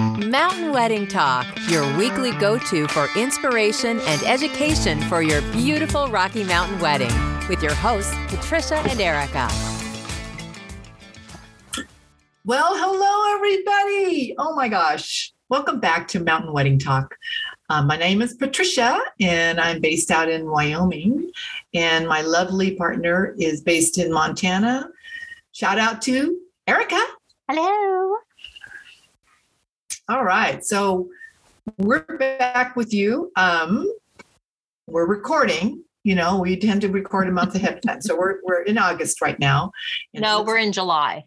Mountain Wedding Talk, your weekly go to for inspiration and education for your beautiful Rocky Mountain wedding, with your hosts, Patricia and Erica. Well, hello, everybody. Oh my gosh. Welcome back to Mountain Wedding Talk. Um, my name is Patricia, and I'm based out in Wyoming. And my lovely partner is based in Montana. Shout out to Erica. Hello. All right. So we're back with you. Um, we're recording. You know, we tend to record a month ahead of time. So we're, we're in August right now. No, we're in July.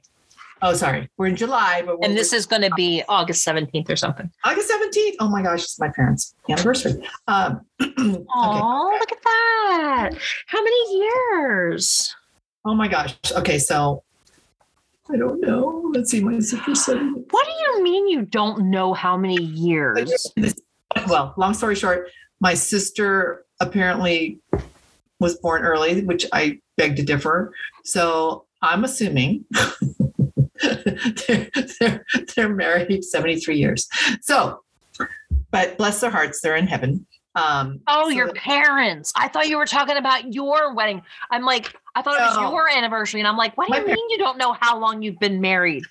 Oh, sorry. We're in July, but And this is going to be August 17th or something. August 17th. Oh my gosh, it's my parents' anniversary. Um, okay. Oh, look at that. How many years? Oh my gosh. Okay, so I don't know. Let's see. My sister said. What do you mean you don't know how many years? Well, long story short, my sister apparently was born early, which I beg to differ. So I'm assuming they're, they're, they're married 73 years. So, but bless their hearts, they're in heaven. Um, Oh, so- your parents. I thought you were talking about your wedding. I'm like, I thought it was your anniversary. And I'm like, what do My you par- mean you don't know how long you've been married?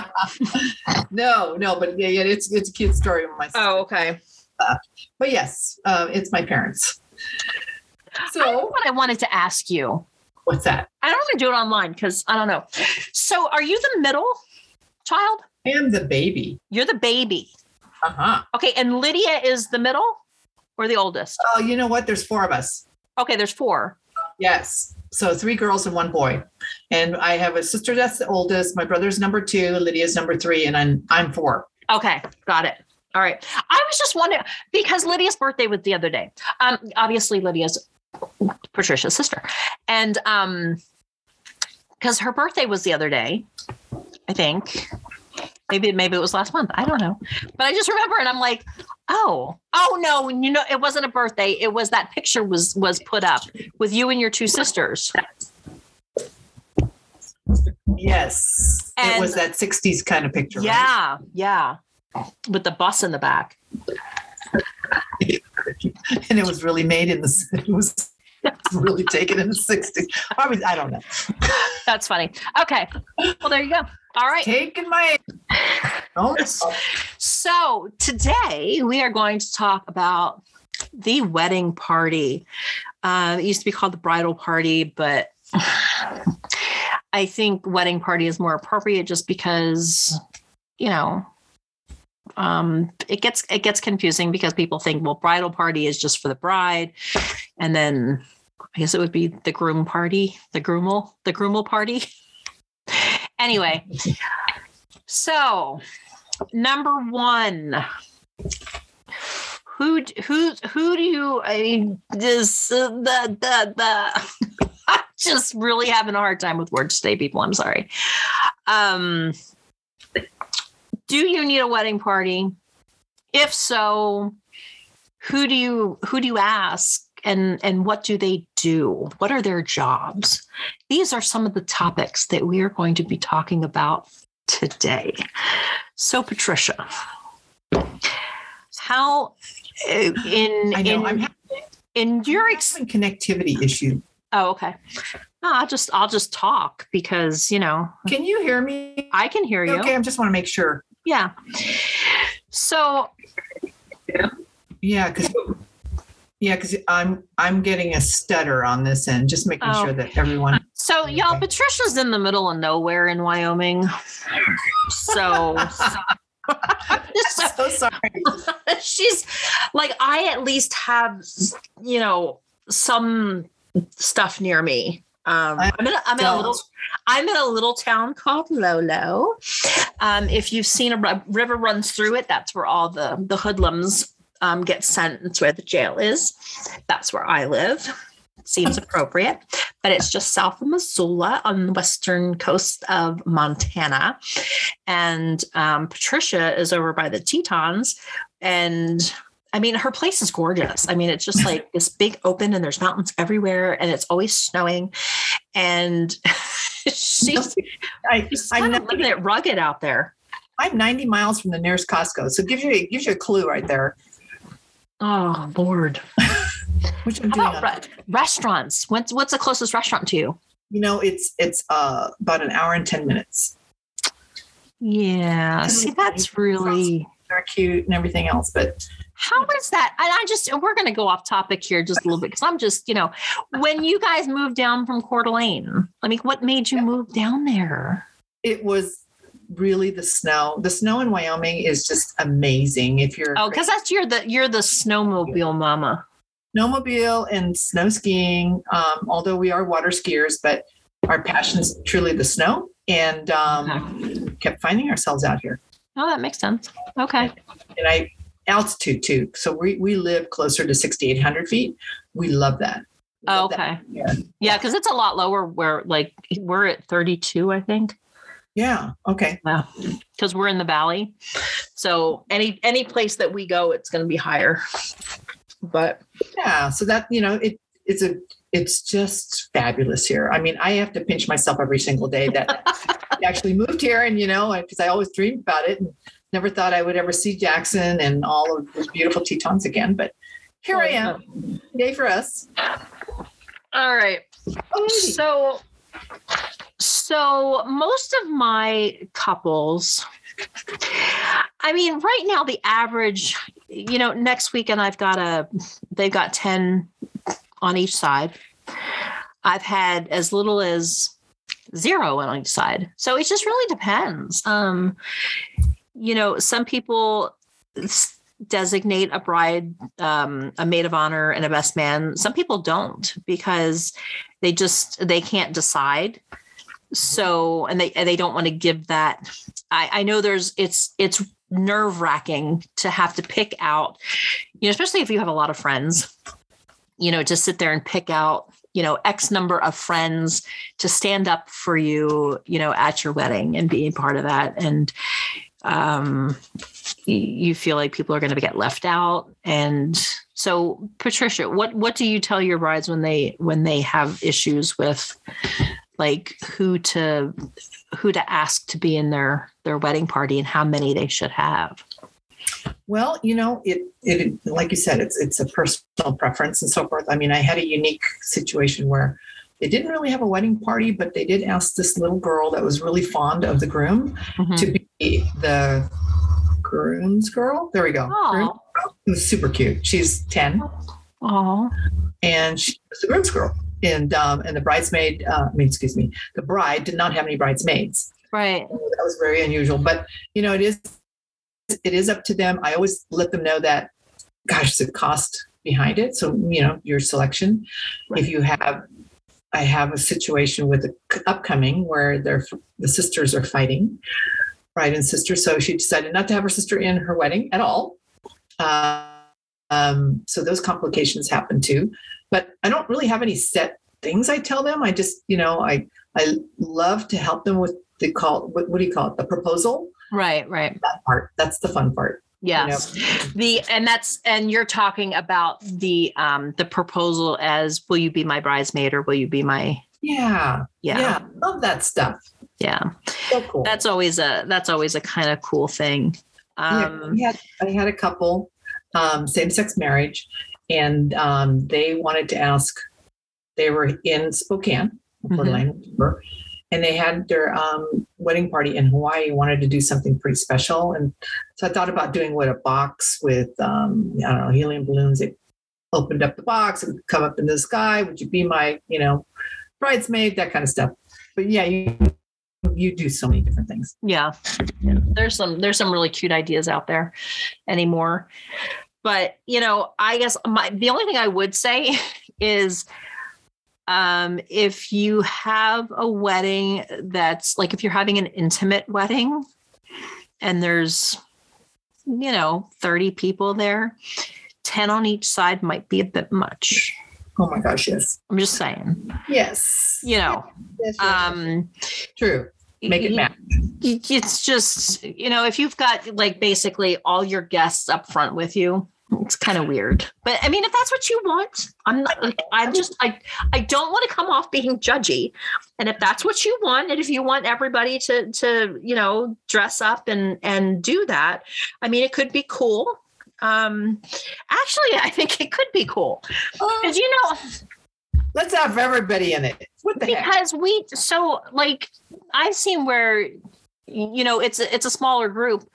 no, no, but yeah, yeah, it's it's a cute story with my sister. Oh, okay. But yes, uh, it's my parents. I So what I wanted to ask you. what's that? I don't want to do it online because I don't know. So, are you the middle child? I am the baby. You're the baby. Uh huh. Okay, and Lydia is the middle or the oldest? Oh, you know what? There's four of us. Okay, there's four. Yes. So three girls and one boy. And I have a sister that's the oldest. My brother's number two. Lydia's number three, and I'm I'm four. Okay, got it. All right. I was just wondering because Lydia's birthday was the other day. Um, obviously Lydia's Patricia's sister, and um, because her birthday was the other day, I think. Maybe maybe it was last month. I don't know, but I just remember, and I'm like, oh, oh no, you know, it wasn't a birthday. It was that picture was was put up with you and your two sisters. Yes. it was that 60s kind of picture. right? Yeah, yeah, with the bus in the back. and it was really made in the it was really taken in the 60s. I mean, I don't know. That's funny. Okay. Well, there you go. All right. Taking my So today we are going to talk about the wedding party. Uh, it used to be called the bridal party, but I think wedding party is more appropriate just because, you know, um, it gets it gets confusing because people think, well, bridal party is just for the bride, and then I guess it would be the groom party, the groomel, the groomel party. anyway, so number one. Who who who do you i mean this uh, the the the. I'm just really having a hard time with words today people. I'm sorry. Um do you need a wedding party? If so who do you who do you ask and and what do they do what are their jobs these are some of the topics that we are going to be talking about today so patricia how uh, in I know in, I'm having in your ex- connectivity issue. oh okay no, i'll just i'll just talk because you know Can you hear me? i can hear you Okay, I just want to make sure. yeah so Yeah, because yeah, because I'm I'm getting a stutter on this end, just making Oh. sure that everyone. so y'all patricia's in the middle of nowhere in wyoming so so so sorry. she's like i at least have you know some stuff near me um I i'm in a, I'm in a little i'm in a little town called lolo um if you've seen a river runs through it that's where all the the hoodlums um get sent it's where the jail is that's where i live seems appropriate but it's just south of missoula on the western coast of montana and um, Patricia is over by the Tetons, and I mean, her place is gorgeous. I mean, it's just like this big open, and there's mountains everywhere, and it's always snowing. And she's, I she's I kind know of living it rugged out there. I'm 90 miles from the nearest Costco. So gives you it gives you a clue right there. Oh Lord. Which I'm How doing. about re- restaurants? What's what's the closest restaurant to you? you know, it's it's uh about an hour and 10 minutes. Yeah. See, that's really They're cute and everything else, but how is that? And I just we're gonna go off topic here just a little bit because I'm just, you know, when you guys moved down from Coeur d'Alene, I mean, what made you move down there? it was really the snow. The snow in Wyoming is just amazing. If you're Oh, because that's you're the you're the snowmobile mama. snowmobile and snow skiing, um, although we are water skiers, but our passion is truly the snow and um, kept finding ourselves out here. Oh, that makes sense. Okay. And I altitude too. So we, we live closer to 6,800 feet. We love that. We Oh, love okay. Yeah, because it's a lot lower where like we're at 32, I think. Yeah. Okay. Wow. Because we're in the valley. So any any place that we go, it's gonna be higher. But Yeah. So that, you know, it it's a it's just fabulous here. I mean, I have to pinch myself every single day that I actually moved here and you know, because I always dreamed about it and never thought I would ever see Jackson and all of those beautiful Tetons again. But here I oh, am. Yay for us. all right. Oh, So so most of my couples I mean, right now the average, you know, next weekend I've got a they've got 10 on each side. I've had as little as zero on each side. So it just really depends. Um, you know, some people designate a bride um, a maid of honor and a best man. Some people don't because they just they can't decide. So and they they don't want to give that. I, I know there's it's it's nerve wracking to have to pick out, you know, especially if you have a lot of friends, you know, to sit there and pick out, you know, X number of friends to stand up for you, you know, at your wedding and be a part of that. And um, you feel like people are going to get left out. And so, Patricia, what what do you tell your brides when they when they have issues with like who to who to ask to be in their their wedding party and how many they should have? Well, you know, it it like you said, it's it's a personal preference and so forth. I mean, I had a unique situation where they didn't really have a wedding party, but they did ask this little girl that was really fond of the groom Mhm. to be the groom's girl. There we go. It was super cute. She's 10 oh, and she was the groom's girl. And um, and the bridesmaid, uh, I mean, excuse me, the bride did not have any bridesmaids. right. that was very unusual but you know it is it is up to them i always let them know that gosh a cost behind it so you know your selection if you have i have a situation with the upcoming where they're the sisters are fighting bride and sister. So she decided not to have her sister in her wedding at all. Uh, um, so those complications happen too. But i don't really have any set things i tell them. I just you know i i love to help them with the call what, what do you call it? The proposal. Right, right. that part. That's the fun part Yes. The and that's and you're talking about the um the proposal as will you be my bridesmaid or will you be my yeah yeah. yeah, love that stuff Yeah. so cool That's always a that's always a kind of cool thing. Yeah, Um we had, I had a couple, um, same-sex marriage, and um, they wanted to ask. They were in Spokane, Mhm. And they had their um, wedding party in Hawaii. Wanted to do something pretty special, and so I thought about doing what a box with um, I don't know helium balloons. It opened up the box and come up in the sky. Would you be my you know bridesmaid? That kind of stuff. But yeah, you you do so many different things. yeah. yeah. There's some there's some really cute ideas out there anymore. But, you know, I guess my the only thing I would say is um if you have a wedding that's like if you're having an intimate wedding and there's you know 30 people there 10 on each side might be a bit much Oh my gosh, yes, i'm just saying yes, you know Yes, yes, yes. um True. Make it match. it's just you know if you've got like basically all your guests up front with you it's kind of weird. But I mean, if that's what you want, I'm not like I'm just I I don't want to come off being judgy. And if that's what you want, and if you want everybody to to you know dress up and and do that, I mean, it could be cool. Um, actually, I think it could be cool because you know Let's have everybody in it. What the heck? because we so like I've seen where you know it's a, it's a smaller group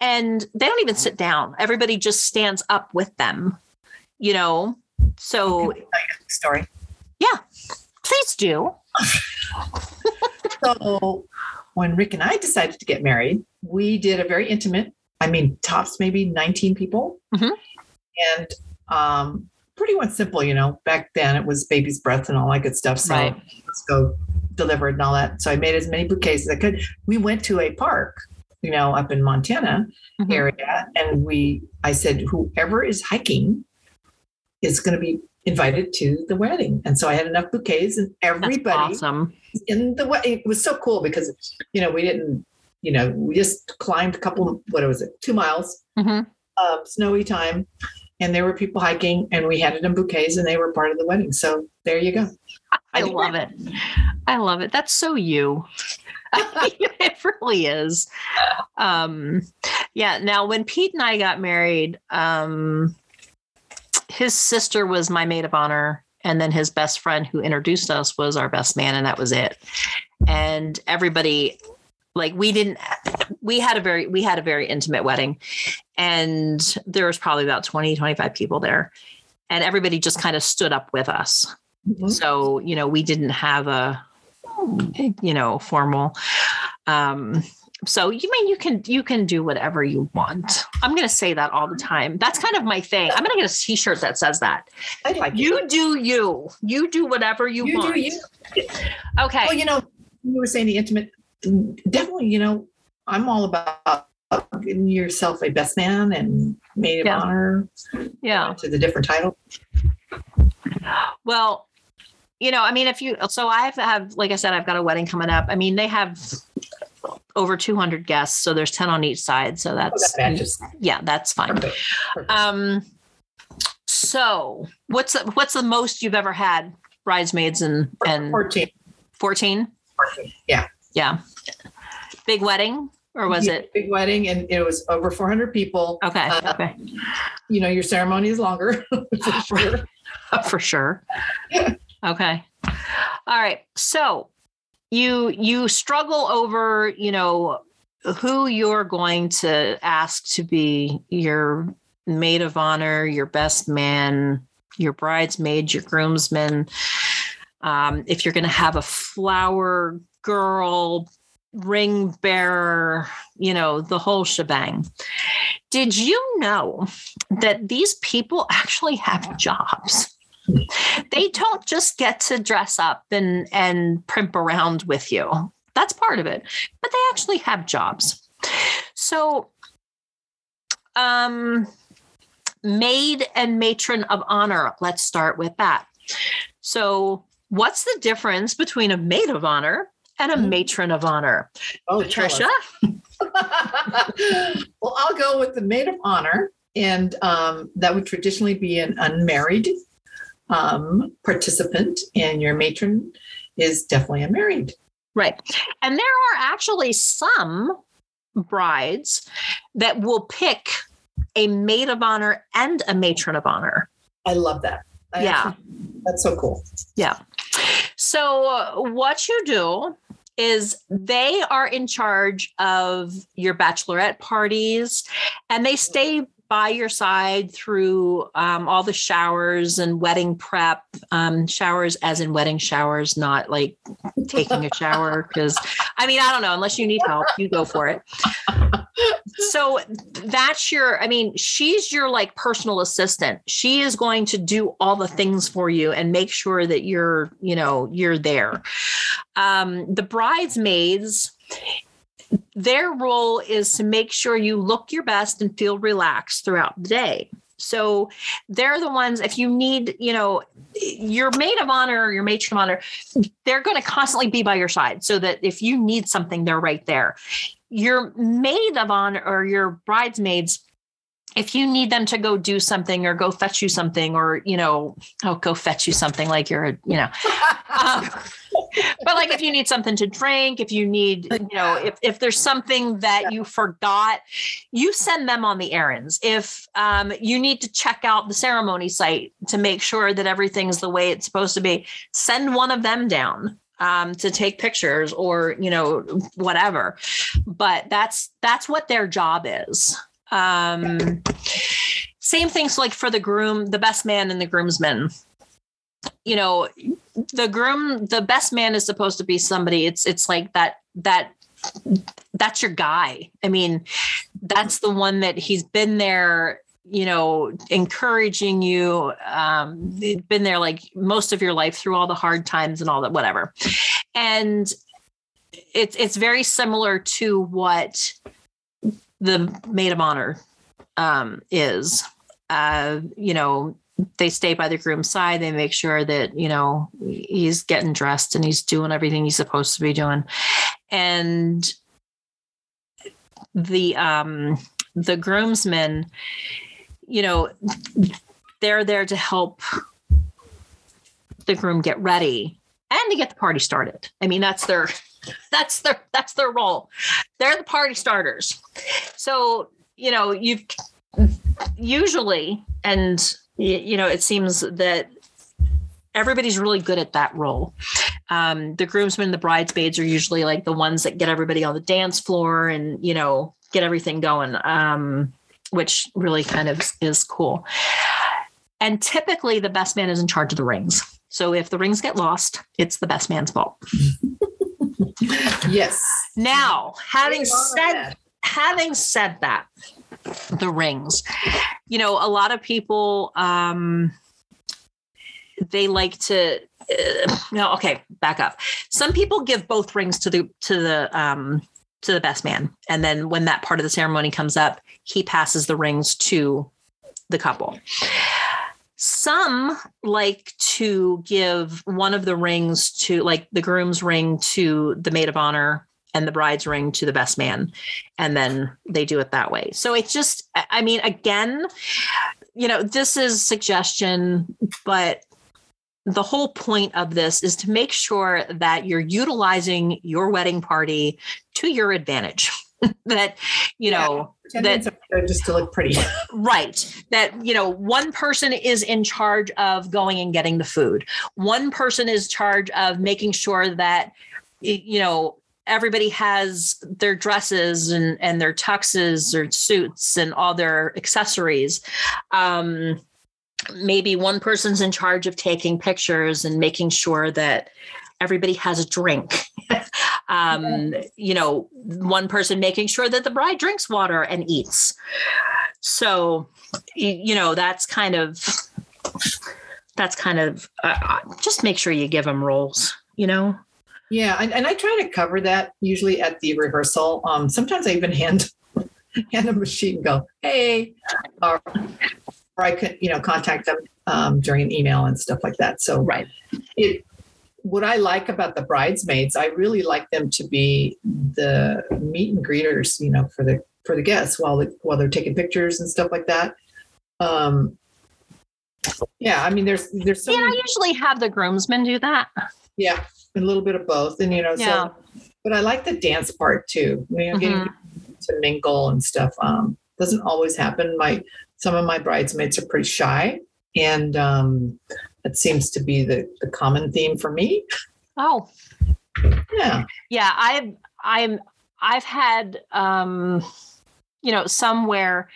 and they don't even sit down. Everybody just stands up with them. You know, so Story. Yeah, please do. So when Rick and I decided to get married, we did a very intimate, I mean, tops maybe 19 people. Mhm. And um, pretty much simple, you know, back then it was baby's breath and all that good stuff. So Right. let's go deliver it and all that. So I made as many bouquets as I could. We went to a park, you know, up in Montana Mhm. area. And we, I said, whoever is hiking is going to be invited to the wedding. And so I had enough bouquets and everybody awesome. in the way it was so cool because you know we didn't you know we just climbed a couple what was it two miles Mhm. um, snowy time and there were people hiking and we handed them bouquets and they were part of the wedding so there you go I think love it. I love it. That's so you. it really is. Um, yeah. Now, when Pete and I got married, um, his sister was my maid of honor, and then his best friend who introduced us was our best man, and that was it. And everybody, like, we didn't. We had a very we had a very intimate wedding, and there was probably about 20, 25 people there, and everybody just kind of stood up with us. So, you know, we didn't have a, you know, formal. Um, so you mean you can you can do whatever you want. I'm gonna say that all the time. That's kind of my thing. I'm gonna get a t-shirt that says that. i like it. You do you. You do whatever you, you want. do you Okay. well you know you were saying the intimate definitely you know i'm all about getting yourself a best man and maid of Yeah. honor yeah. to the different title Well, you know, I mean, if you so I have, like I said, I've got a wedding coming up. I mean, they have over 200 guests, so there's 10 on each side. So oh, that's that yeah, that's fine. perfect, perfect. Um, so what's the, what's the most you've ever had bridesmaids and and 14 14? 14 yeah Yeah. Big wedding or was Yeah, it? big wedding and it was over 400 people Okay. Uh, Okay. you know your ceremony is longer for sure For sure. Okay. All right. So you you struggle over, you know, who you're going to ask to be your maid of honor, your best man, your bridesmaid, your groomsman. Um, if you're going to have a flower girl, ring bearer, you know, the whole shebang. Did you know that these people actually have jobs? They don't just get to dress up and and primp around with you. That's part of it, but they actually have jobs. So, um, maid and matron of honor. Let's start with that. So, what's the difference between a maid of honor and a Mhm. matron of honor? oh. Patricia? well i'll go with the maid of honor and um, that would traditionally be an unmarried um, participant and your matron is definitely a married Right. And there are actually some brides that will pick a maid of honor and a matron of honor. i love that I Yeah. actually- that's so cool Yeah. So, uh, what you do is they are in charge of your bachelorette parties and they stay by your side through um, all the showers and wedding prep um, showers as in wedding showers not like taking a shower because i mean i don't know unless you need help you go for it. So that's your i mean she's your like personal assistant. She is going to do all the things for you and make sure that you're you know you're there. Um the bridesmaids their role is to make sure you look your best and feel relaxed throughout the day. So they're the ones if you need you know your maid of honor or your matron of honor they're going to constantly be by your side so that if you need something they're right there. Your maid of honor or your bridesmaids if you need them to go do something or go fetch you something or you know oh go fetch you something like you're a you know. Um, but like if you need something to drink if you need you know if, if there's something that you forgot you send them on the errands. If um, you need to check out the ceremony site to make sure that everything's the way it's supposed to be send one of them down um, to take pictures or you know whatever. But that's that's what their job is um, same things like for the groom, the best man and the groomsman. You know, the groom, the best man is supposed to be somebody. It's it's like that that that's your guy. I mean, that's the one that he's been there you know encouraging you um been there like most of your life through all the hard times and all that whatever and it's it's very similar to what the maid of honor um, is. Uh, you know, they stay by the groom's side. They make sure that you know he's getting dressed and he's doing everything he's supposed to be doing, and the um, the groomsmen, you know, they're there to help the groom get ready and to get the party started. I mean, that's their that's their that's their role. They're the party starters. So, you know, you've usually and you know, it seems that everybody's really good at that role. Um, the groomsmen and the bridesmaids are usually like the ones that get everybody on the dance floor and, you know, get everything going, um, which really kind of is cool. And typically the best man is in charge of the rings. So if the rings get lost, it's the best man's fault. Yes. Now, having said having said that, the rings, you know, a lot of people um they like to uh, no, okay, back up. Some people give both rings to the to the um to the best man. And then when that part of the ceremony comes up, he passes the rings to the couple. Some like to give one of the rings to, like the groom's ring to the maid of honor and the bride's ring to the best man. And then they do it that way. So it's just, I mean, again, you know, this is suggestion, but the whole point of this is to make sure that you're utilizing your wedding party to your advantage. that you know that just to look pretty. Right. That you know one person is in charge of going and getting the food. One person is charge of making sure that you know everybody has their dresses and and their tuxes or suits and all their accessories. Um maybe one person's in charge of taking pictures and making sure that everybody has a drink um, you know, one person making sure that the bride drinks water and eats. So, you know, that's kind of that's kind of uh, uh, just make sure you give them roles. You know. Yeah, and, and I try to cover that usually at the rehearsal. Um, sometimes I even hand hand them a sheet and go, "Hey," or, or I could you know contact them um, during an email and stuff like that. So right, it what I like about the bridesmaids, I really like them to be the meet and greeters, you know, for the for the guests while they, while they're taking pictures and stuff like that. Um, yeah, I mean, there's there's so. Yeah, many, I usually have the groomsmen do that. Yeah, a little bit of both, and you know, yeah. so. But I like the dance part too. You know, mm-hmm. getting to mingle and stuff. Um, doesn't always happen. My some of my bridesmaids are pretty shy, and um, that seems to be the, the common theme for me. Oh, yeah, yeah. I've I'm I've had um, you know somewhere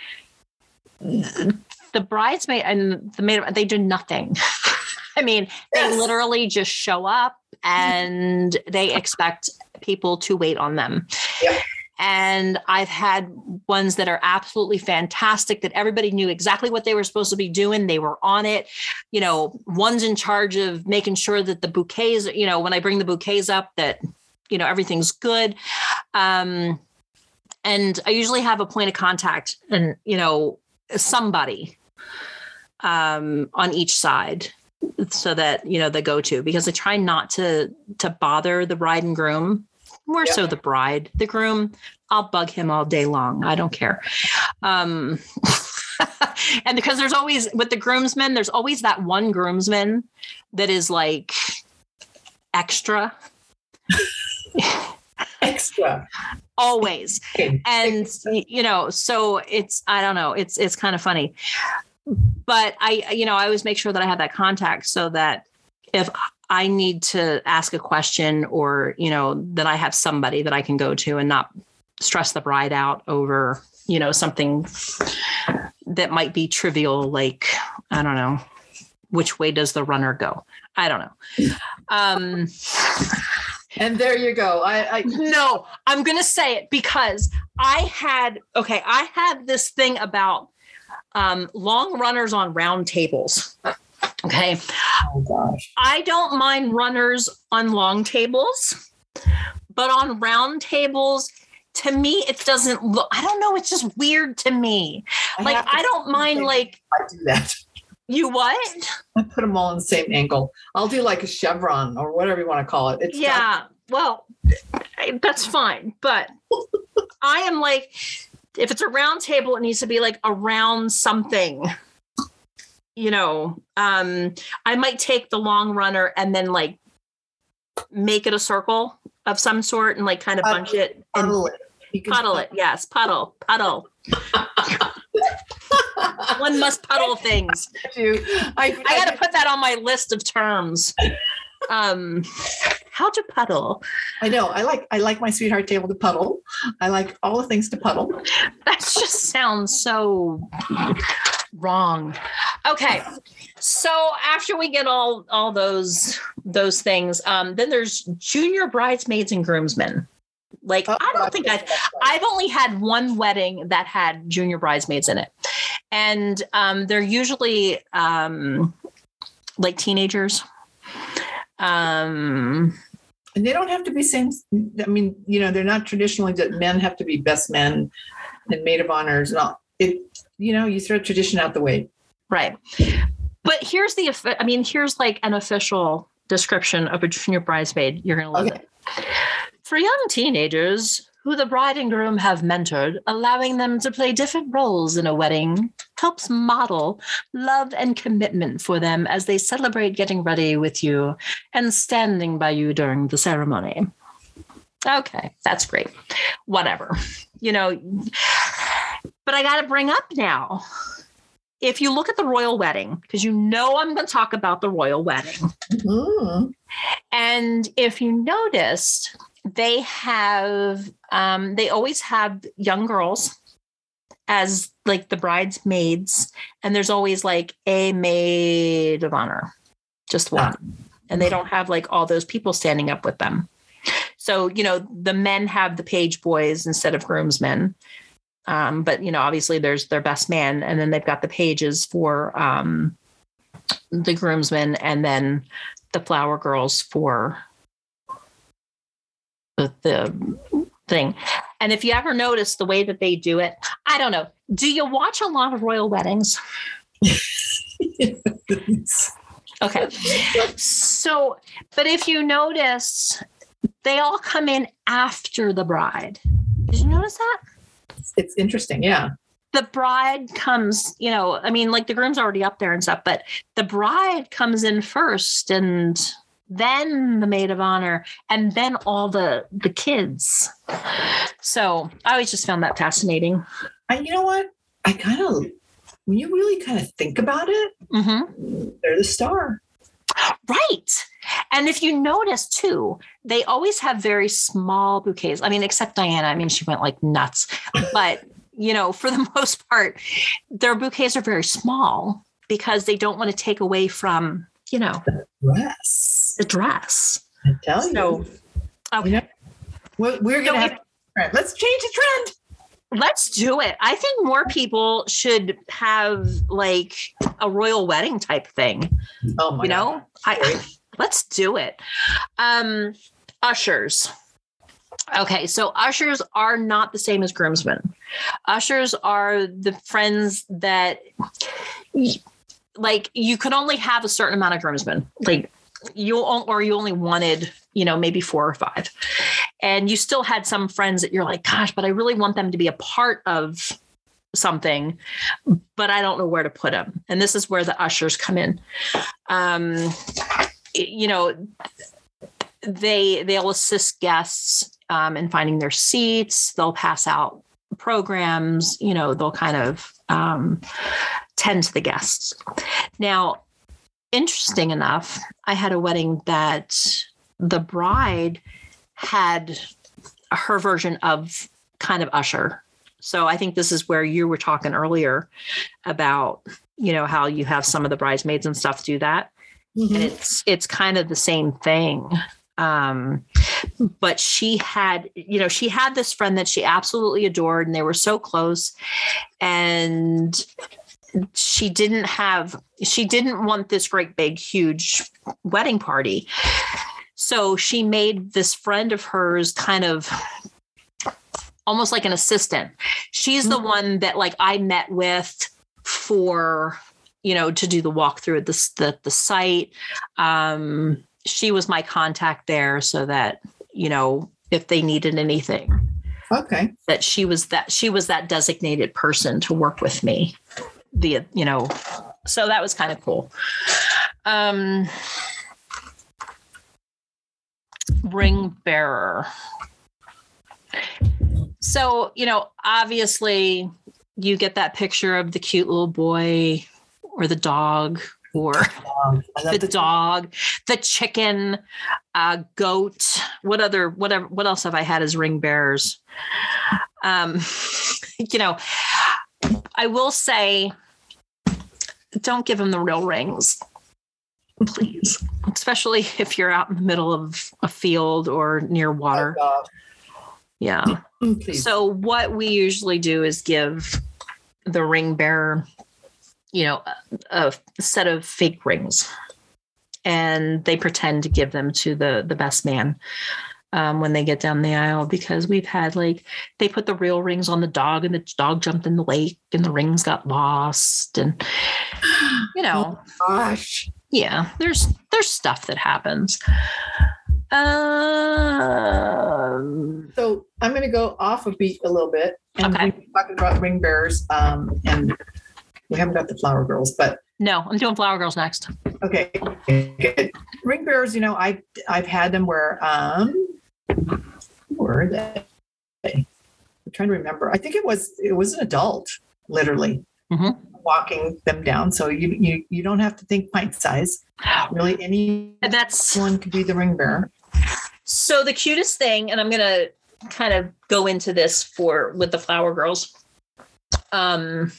the bridesmaid and the maid they do nothing. I mean, yes. they literally just show up and they expect people to wait on them. Yep. And I've had ones that are absolutely fantastic that everybody knew exactly what they were supposed to be doing. They were on it. You know, one's in charge of making sure that the bouquets, you know, when I bring the bouquets up, that, you know, everything's good. Um, and I usually have a point of contact and, you know, somebody um, on each side so that you know the go to because I try not to to bother the bride and groom more so the bride the groom. I'll bug him all day long. I don't care. Um and because there's always with the groomsmen, there's always that one groomsman that is like extra. Extra. always. Okay. and you know so it's i don't know. It's it's kind of funny. But i you know i always make sure that i have that contact so that if i need to ask a question or you know that i have somebody that i can go to and not stress the bride out over you know something that might be trivial like i don't know which way does the runner go i don't know um And there you go. I, I no, I'm going to say it because I had, okay, I had this thing about um, long runners on round tables. Okay. oh gosh. I don't mind runners on long tables, but on round tables, to me, it doesn't look, I don't know, it's just weird to me. Like, to I don't mind, like, I do that. you what? I put them all in the same angle. I'll do like a chevron or whatever you want to call it. It's yeah well that's fine but i am like if it's a round table it needs to be like around something you know um i might take the long runner and then like make it a circle of some sort and like kind of bunch it and puddle it. Puddle it yes puddle puddle one must puddle things do. I, i gotta put that on my list of terms um how to puddle I know. I like I like my sweetheart table to puddle. I like all the things to puddle. That just sounds so wrong. Okay. So after we get all all those those things, um, then there's junior bridesmaids and groomsmen. Like I don't think I I've only had one wedding that had junior bridesmaids in it. And um, they're usually um, like teenagers. Um, and they don't have to be same. I mean, you know, they're not traditionally that men have to be best men and maid of honors and all. It, you know, you throw tradition out the way. Right. But here's the, I mean, here's like an official description of a junior bridesmaid. You're going to love Okay. it. For young teenagers who the bride and groom have mentored, allowing them to play different roles in a wedding helps model love and commitment for them as they celebrate getting ready with you and standing by you during the ceremony. Okay, that's great. Whatever. You know, but I got to bring up now if you look at the royal wedding, because you know I'm going to talk about the royal wedding, Mm. and if you noticed, they have um, they always have young girls as like the bridesmaids, and there's always like a maid of honor, just one, and they don't have like all those people standing up with them. So you know the men have the page boys instead of groomsmen. Um, but you know, obviously there's their best man, and then they've got the pages for um, the groomsmen, and then the flower girls for the, the thing. And if you ever notice the way that they do it, I don't know. Do you watch a lot of royal weddings? Okay. So, but if you notice, they all come in after the bride. Did you notice that? It's interesting. Yeah. the bride comes, you know, I mean, like the groom's already up there and stuff, but the bride comes in first and then the maid of honor and then all the the kids. So I always just found that fascinating. I, you know what? I kind of, when you really kind of think about it, hmm they're the star. Right. And if you notice too, they always have very small bouquets. I mean, except Diana. I mean, she went like nuts. But, you know, for the most part, their bouquets are very small because they don't want to take away from, you know, the dress. the dress. I tell you. So, okay. We're, we're going to have, let's change the trend. Let's do it. I think more people should have like a royal wedding type thing. Oh my you God. know, I let's do it. Um, ushers. Okay, so ushers are not the same as groomsmen. Ushers are the friends that, like, you can only have a certain amount of groomsmen. Like, you or you only wanted, you know, maybe four or five, and you still had some friends that you're like, gosh, but I really want them to be a part of something, but I don't know where to put them. And this is where the ushers come in. Um, you know, they they'll assist guests um, in finding their seats. They'll pass out programs. You know, they'll kind of um, tend to the guests. Now, interesting enough, I had a wedding that the bride had her version of kind of usher. So I think this is where you were talking earlier about, you know, how you have some of the bridesmaids and stuff do that. Mm-hmm. And it's it's kind of the same thing. Um, but she had, you know, she had this friend that she absolutely adored and they were so close. And she didn't have she didn't want this great big huge wedding party. So she made this friend of hers kind of almost like an assistant. She's mm-hmm. the one that like i met with for you know to do the walkthrough at the, the, the site. Um she was my contact there so that you know if they needed anything okay. that she was that she was that designated person to work with me the you know so that was kind of cool. Um ring bearer. So you know obviously you get that picture of the cute little boy or the dog or the, the dog the chicken uh goat what other whatever what else have i had as ring bearers? Um you know I will say, don't give them the real rings, please, especially if you're out in the middle of a field or near water. Oh, yeah. Mm, please. So, what we usually do is give the ring bearer, you know, a, a set of fake rings and they pretend to give them to the the best man um, when they get down the aisle because we've had like they put the real rings on the dog and the dog jumped in the lake and the rings got lost and you know oh gosh yeah there's there's stuff that happens um, so i'm going to go off a beat a little bit and okay. we talking about ring bearers um, and we haven't got the flower girls but no, I'm doing flower girls next. Okay. Good. Ring bearers, you know, I I've had them where um were they? I'm trying to remember. I think it was it was an adult, literally mm-hmm. walking them down. So you you you don't have to think pint size. Really, any and that's one could be the ring bearer. So the cutest thing, and I'm gonna kind of go into this for with the flower girls. Um,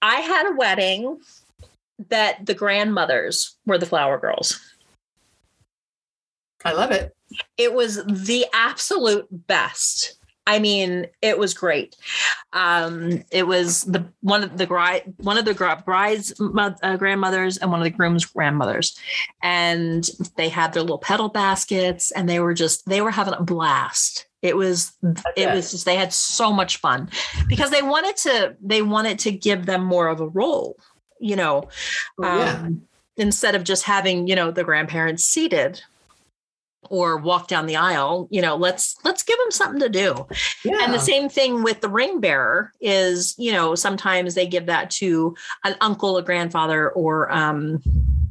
I had a wedding that the grandmothers were the flower girls. I love it. It was the absolute best. I mean, it was great. Um, it was the one of the bride, one of the bride's uh, grandmothers, and one of the groom's grandmothers, and they had their little petal baskets, and they were just they were having a blast. It was okay. it was just they had so much fun because they wanted to they wanted to give them more of a role, you know, oh, yeah. um, instead of just having you know the grandparents seated or walk down the aisle you know let's let's give them something to do. Yeah. and the same thing with the ring bearer is you know sometimes they give that to an uncle a grandfather or um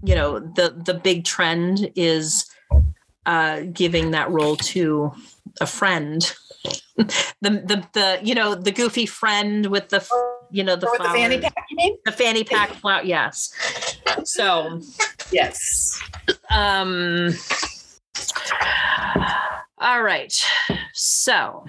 you know the the big trend is uh giving that role to a friend. The the the you know the goofy friend with the you know the, the fanny pack you mean? The fanny pack flower yes. So yes. um all right. So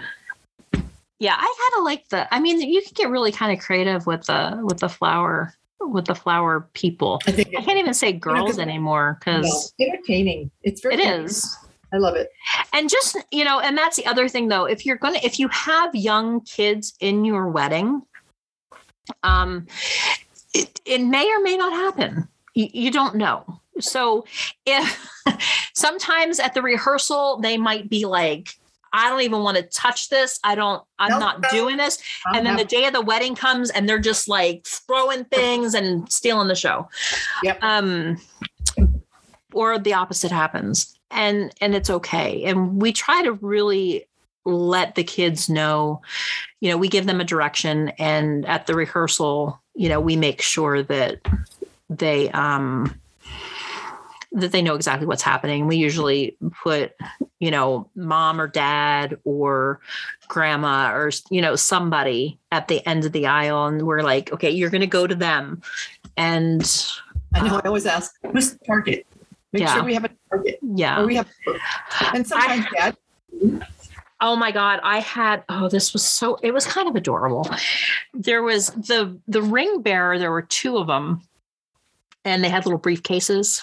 yeah, I kind of like the I mean you can get really kind of creative with the with the flower with the flower people. I, think I can't even say girls you know, anymore because no, entertaining. It's very it is. I love it. And just, you know, and that's the other thing though, if you're gonna if you have young kids in your wedding, um it, it may or may not happen. you, you don't know so if sometimes at the rehearsal they might be like I don't even want to touch this. I don't, I'm nope. not doing this. And then the day of the wedding comes and they're just like throwing things and stealing the show. Yep. Um, or the opposite happens. And and it's okay. And we try to really let the kids know, you know, we give them a direction and at the rehearsal, you know, we make sure that they um that they know exactly what's happening. We usually put, you know, mom or dad or grandma or you know somebody at the end of the aisle and we're like, okay, you're going to go to them. And I know I uh, always ask, who's the target? Make Yeah. sure we have a target. yeah. Or we have and sometimes dad Oh my god, I had oh this was so it was kind of adorable. There was the the ring bearer, there were two of them and they had little briefcases,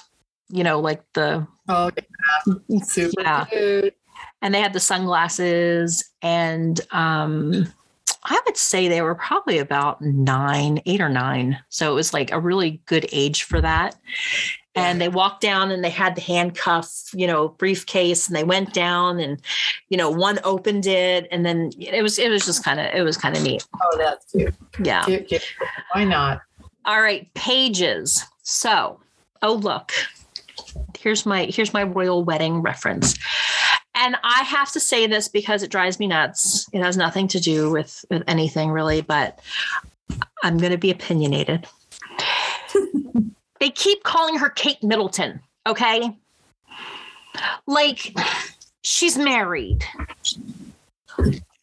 you know, like the oh yeah, super Yeah. cute. and they had the sunglasses and um I would say they were probably about 9, 8 or 9. So it was like a really good age for that. And they walked down and they had the handcuff, you know, briefcase and they went down and you know, one opened it and then it was it was just kind of it was kind of neat. Oh, that's cute. Yeah. Cute, cute. Why not? All right, pages. So, oh look. Here's my here's my royal wedding reference. And I have to say this because it drives me nuts. It has nothing to do with, with anything really, but I'm going to be opinionated. they keep calling her Kate Middleton, okay? Like she's married.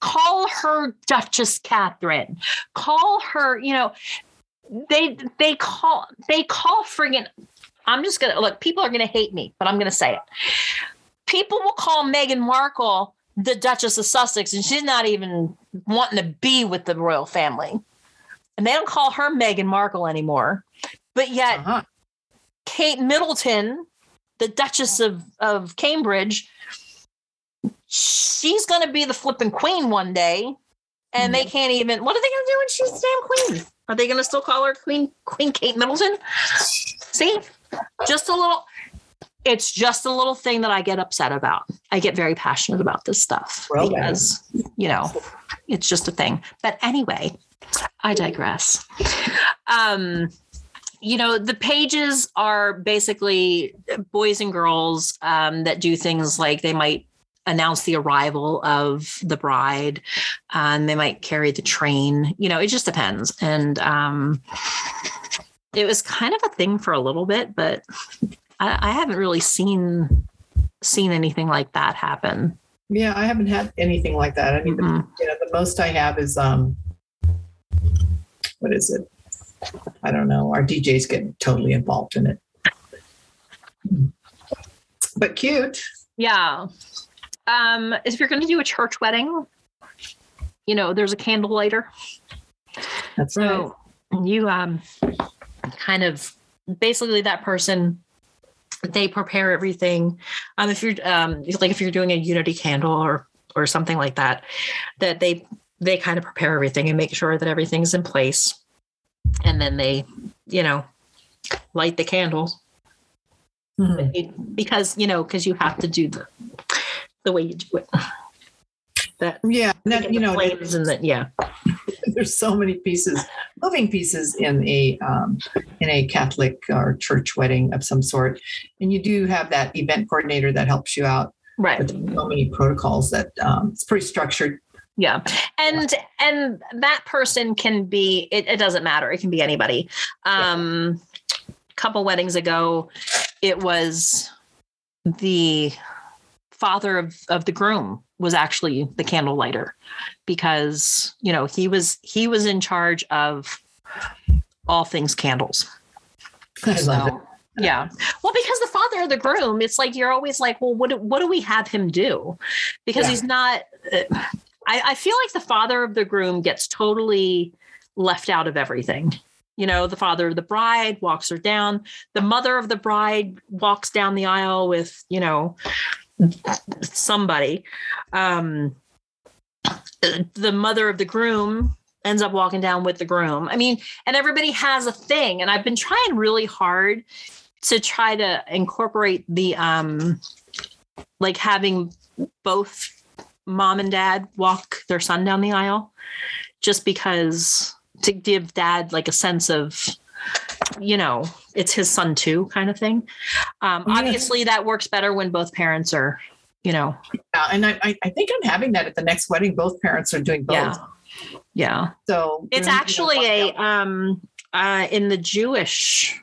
Call her Duchess Catherine. Call her, you know, they they call they call friggin' I'm just gonna look, people are gonna hate me, but I'm gonna say it. People will call Meghan Markle the Duchess of Sussex, and she's not even wanting to be with the royal family. And they don't call her Meghan Markle anymore. But yet Uh-huh. Kate Middleton, the Duchess of, of Cambridge, she's going to be the flipping queen one day. And they can't even, what are they going to do when she's the damn queen? Are they going to still call her Queen Queen Kate Middleton? See, just a little, it's just a little thing that I get upset about. I get very passionate about this stuff Well, because, you know, it's just a thing. But anyway, I digress. Um, you know, the pages are basically boys and girls um, that do things like they might announce the arrival of the bride and they might carry the train. You know, it just depends. And um, it was kind of a thing for a little bit, but I, I haven't really seen seen anything like that happen. Yeah, I haven't had anything like that. I mean, the, Mm-mm. you know, the most I have is um, what is it? I don't know. Our DJs get totally involved in it, but cute. Yeah. Um, if you're going to do a church wedding, you know, there's a candle lighter. That's right. So you um kind of basically that person they prepare everything. Um if you're um like if you're doing a unity candle or or something like that, that they they kind of prepare everything and make sure that everything's in place. And then they, you know, light the candle Mhm. It- because you know, because you have to do the the way you do it. That Yeah, that, you know, flames and that yeah. There's so many pieces, moving pieces in a um, in a Catholic or church wedding of some sort, and you do have that event coordinator that helps you out Right. with so many protocols that um, it's pretty structured. Yeah. And and that person can be it, it doesn't matter. It can be anybody. Um a couple weddings ago, it was the father of, of the groom was actually the candle lighter because you know he was he was in charge of all things candles I love it. so, yeah. Well, because the father of the groom, it's like you're always like, well, what do, what do we have him do? Because Yeah. he's not. Uh, I, I feel like the father of the groom gets totally left out of everything. You know, the father of the bride walks her down. The mother of the bride walks down the aisle with, you know, somebody. Um, the mother of the groom ends up walking down with the groom. I mean, and everybody has a thing. And I've been trying really hard to try to incorporate the um like having both mom and dad walk their son down the aisle just because to give dad like a sense of you know it's his son too kind of thing um obviously that works better when both parents are you know. Yeah, and I, I I think I'm having that at the next wedding. Both parents are doing both. Yeah. Yeah. So It's actually a um uh in the Jewish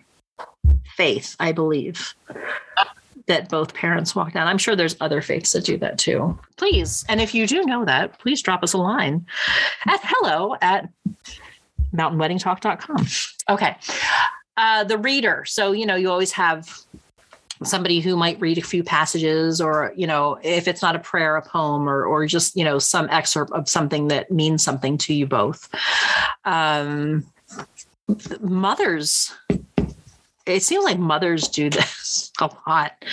faith, I believe. That both parents walk down. I'm sure there's other faiths that do that too. Please. And if you do know that, please drop us a line at hello at mountainweddingtalk.com. Okay. Uh, the reader. So, you know, you always have somebody who might read a few passages or, you know, if it's not a prayer, a poem or, or just, you know, some excerpt of something that means something to you both. Um, mothers, it seems like mothers do this a lot.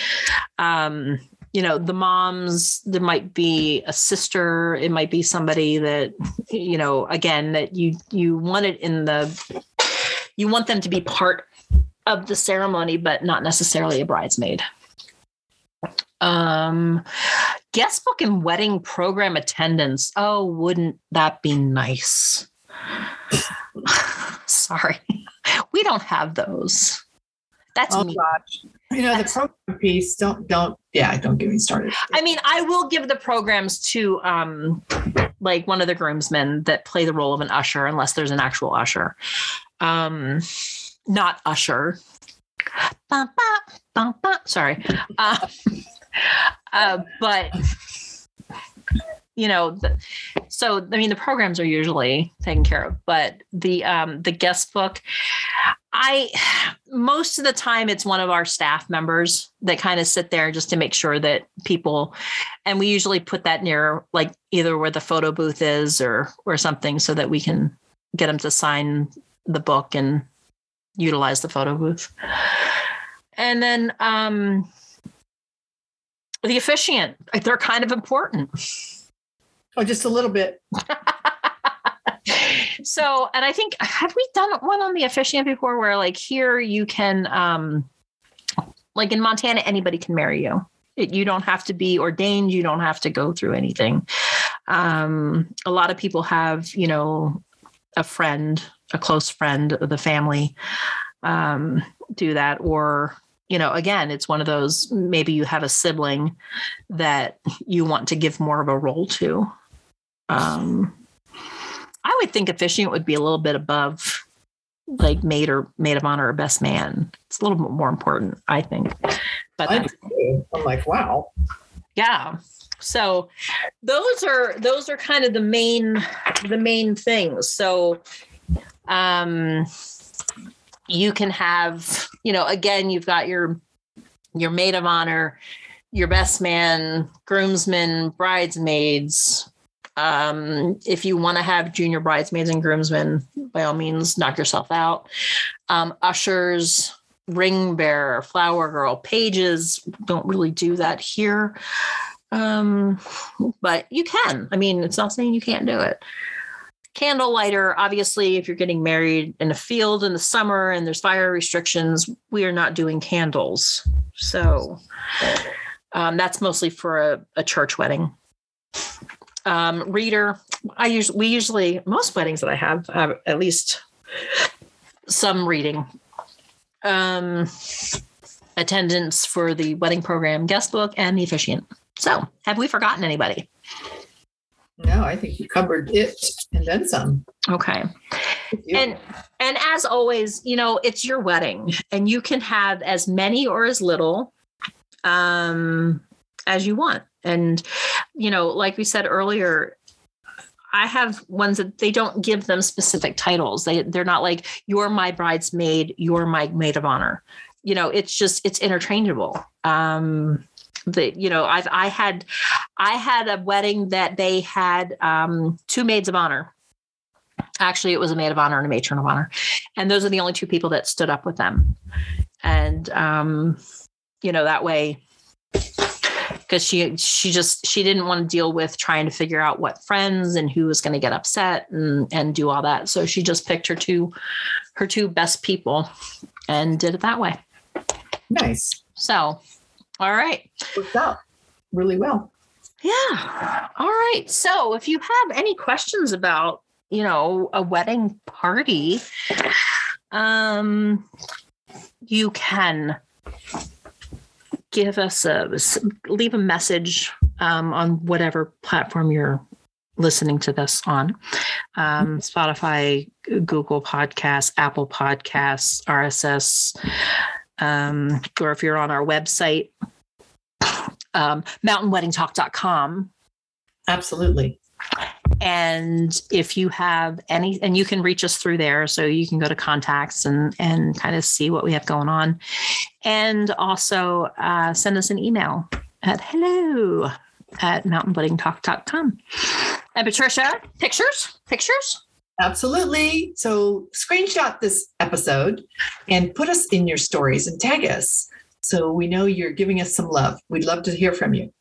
Um, you know, the moms, there might be a sister, it might be somebody that, you know, again, that you you want it in the you want them to be part of the ceremony, but not necessarily a bridesmaid. Um, guest book and wedding program attendance. Oh, wouldn't that be nice? Sorry, we don't have those. That's Oh me. gosh. You know, the program piece, don't don't yeah, don't get me started. I mean, I will give the programs to um like one of the groomsmen that play the role of an usher, unless there's an actual usher. Um not usher. Bum, bum, bum. Sorry. Uh, uh, but you know, the, so I mean the programs are usually taken care of, but the um the guest book, I most of the time it's one of our staff members that kind of sit there just to make sure that people and we usually put that near like either where the photo booth is or or something so that we can get them to sign the book and utilize the photo booth. And then um the officiant, they're kind of important. Oh, just a little bit. so and i think have we done one on the officiant before where like here you can um like in montana anybody can marry you. It, you don't have to be ordained. You don't have to go through anything. Um a lot of people have you know a friend a close friend of the family um do that. Or you know again it's one of those maybe you have a sibling that you want to give more of a role to um I would think officiant would be a little bit above like maid or maid of honor or best man. It's a little bit more important, I think. But I. I'm like, wow. yeah. So those are those are kind of the main the main things. So um you can have, you know, again, you've got your your maid of honor, your best man, groomsmen, bridesmaids. Um, if you want to have junior bridesmaids and groomsmen, by all means, knock yourself out. Um, ushers, ring bearer, flower girl, pages don't really do that here. Um, but you can. I mean, it's not saying you can't do it. Candle lighter, obviously, if you're getting married in a field in the summer and there's fire restrictions, we are not doing candles. So um, that's mostly for a, a church wedding. Um, reader, I usually we usually most weddings that I have have at least some reading. Um, attendance for the wedding program, guest book, and the officiant. So, have we forgotten anybody? No, I think you covered it and then some. Okay. And and as always, you know, it's your wedding and you can have as many or as little um as you want. And you know, like we said earlier, I have ones that they don't give them specific titles. They they're not like you're my bridesmaid, you're my maid of honor. You know, it's just it's interchangeable. Um the you know, I've I had I had a wedding that they had um two maids of honor actually it was a maid of honor and a matron of honor and those are the only two people that stood up with them and um you know that way because she she just she didn't want to deal with trying to figure out what friends and who was going to get upset and and do all that so she just picked her two her two best people and did it that way nice. so all right Worked out really well. Yeah. All right. So if you have any questions about, you know, a wedding party, um, you can give us a leave a message um, on whatever platform you're listening to this on um, Spotify, Google Podcasts, Apple Podcasts, RSS, um, or if you're on our website, um, mountainweddingtalk.com. Absolutely. And if you have any, and you can reach us through there, so you can go to contacts and and kind of see what we have going on, and also uh, send us an email at hello at mountainweddingtalk.com. And Patricia, pictures, pictures. Absolutely. So screenshot this episode and put us in your stories and tag us so we know you're giving us some love. We'd love to hear from you.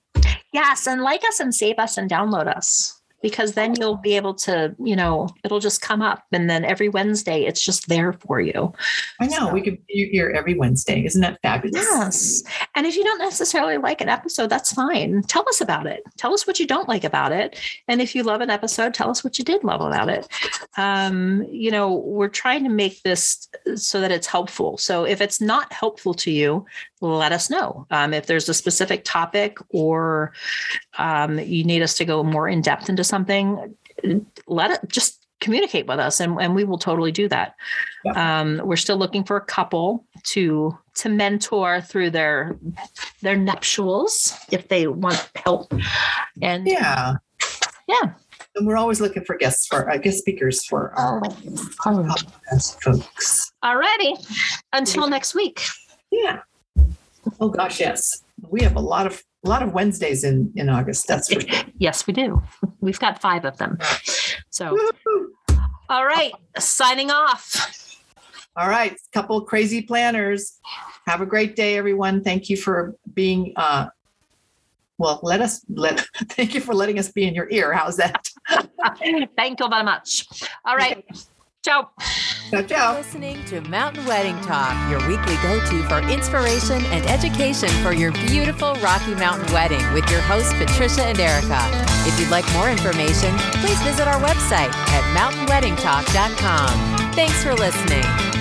Yes, and like us and save us and download us because then you'll be able to, you know, it'll just come up and then every Wednesday it's just there for you. I know so. we could be here every Wednesday. Isn't that fabulous? Yes. And if you don't necessarily like an episode, that's fine. Tell us about it. Tell us what you don't like about it. And if you love an episode, tell us what you did love about it. Um, you know, we're trying to make this so that it's helpful. So if it's not helpful to you, let us know. Um, if there's a specific topic or um, you need us to go more in depth into something, let it just communicate with us and, and we will totally do that. Yeah. Um, we're still looking for a couple to to mentor through their their nuptials if they want help. And yeah. Yeah. And we're always looking for guests for uh, guest speakers for our podcast folks. Alrighty. Until next week. Yeah. Oh gosh, yes. We have a lot of a lot of Wednesdays in in August. That's for sure. yes, we do. We've got five of them. So, all right, signing off. All right, couple crazy planners. Have a great day, everyone. Thank you for being. uh well, let us let. Thank you for letting us be in your ear. How's that? thank you very much. All right. Ciao. Ciao, ciao. Listening to Mountain Wedding Talk, your weekly go to for inspiration and education for your beautiful Rocky Mountain wedding with your hosts, Patricia and Erica. If you'd like more information, please visit our website at mountainweddingtalk.com. Thanks for listening.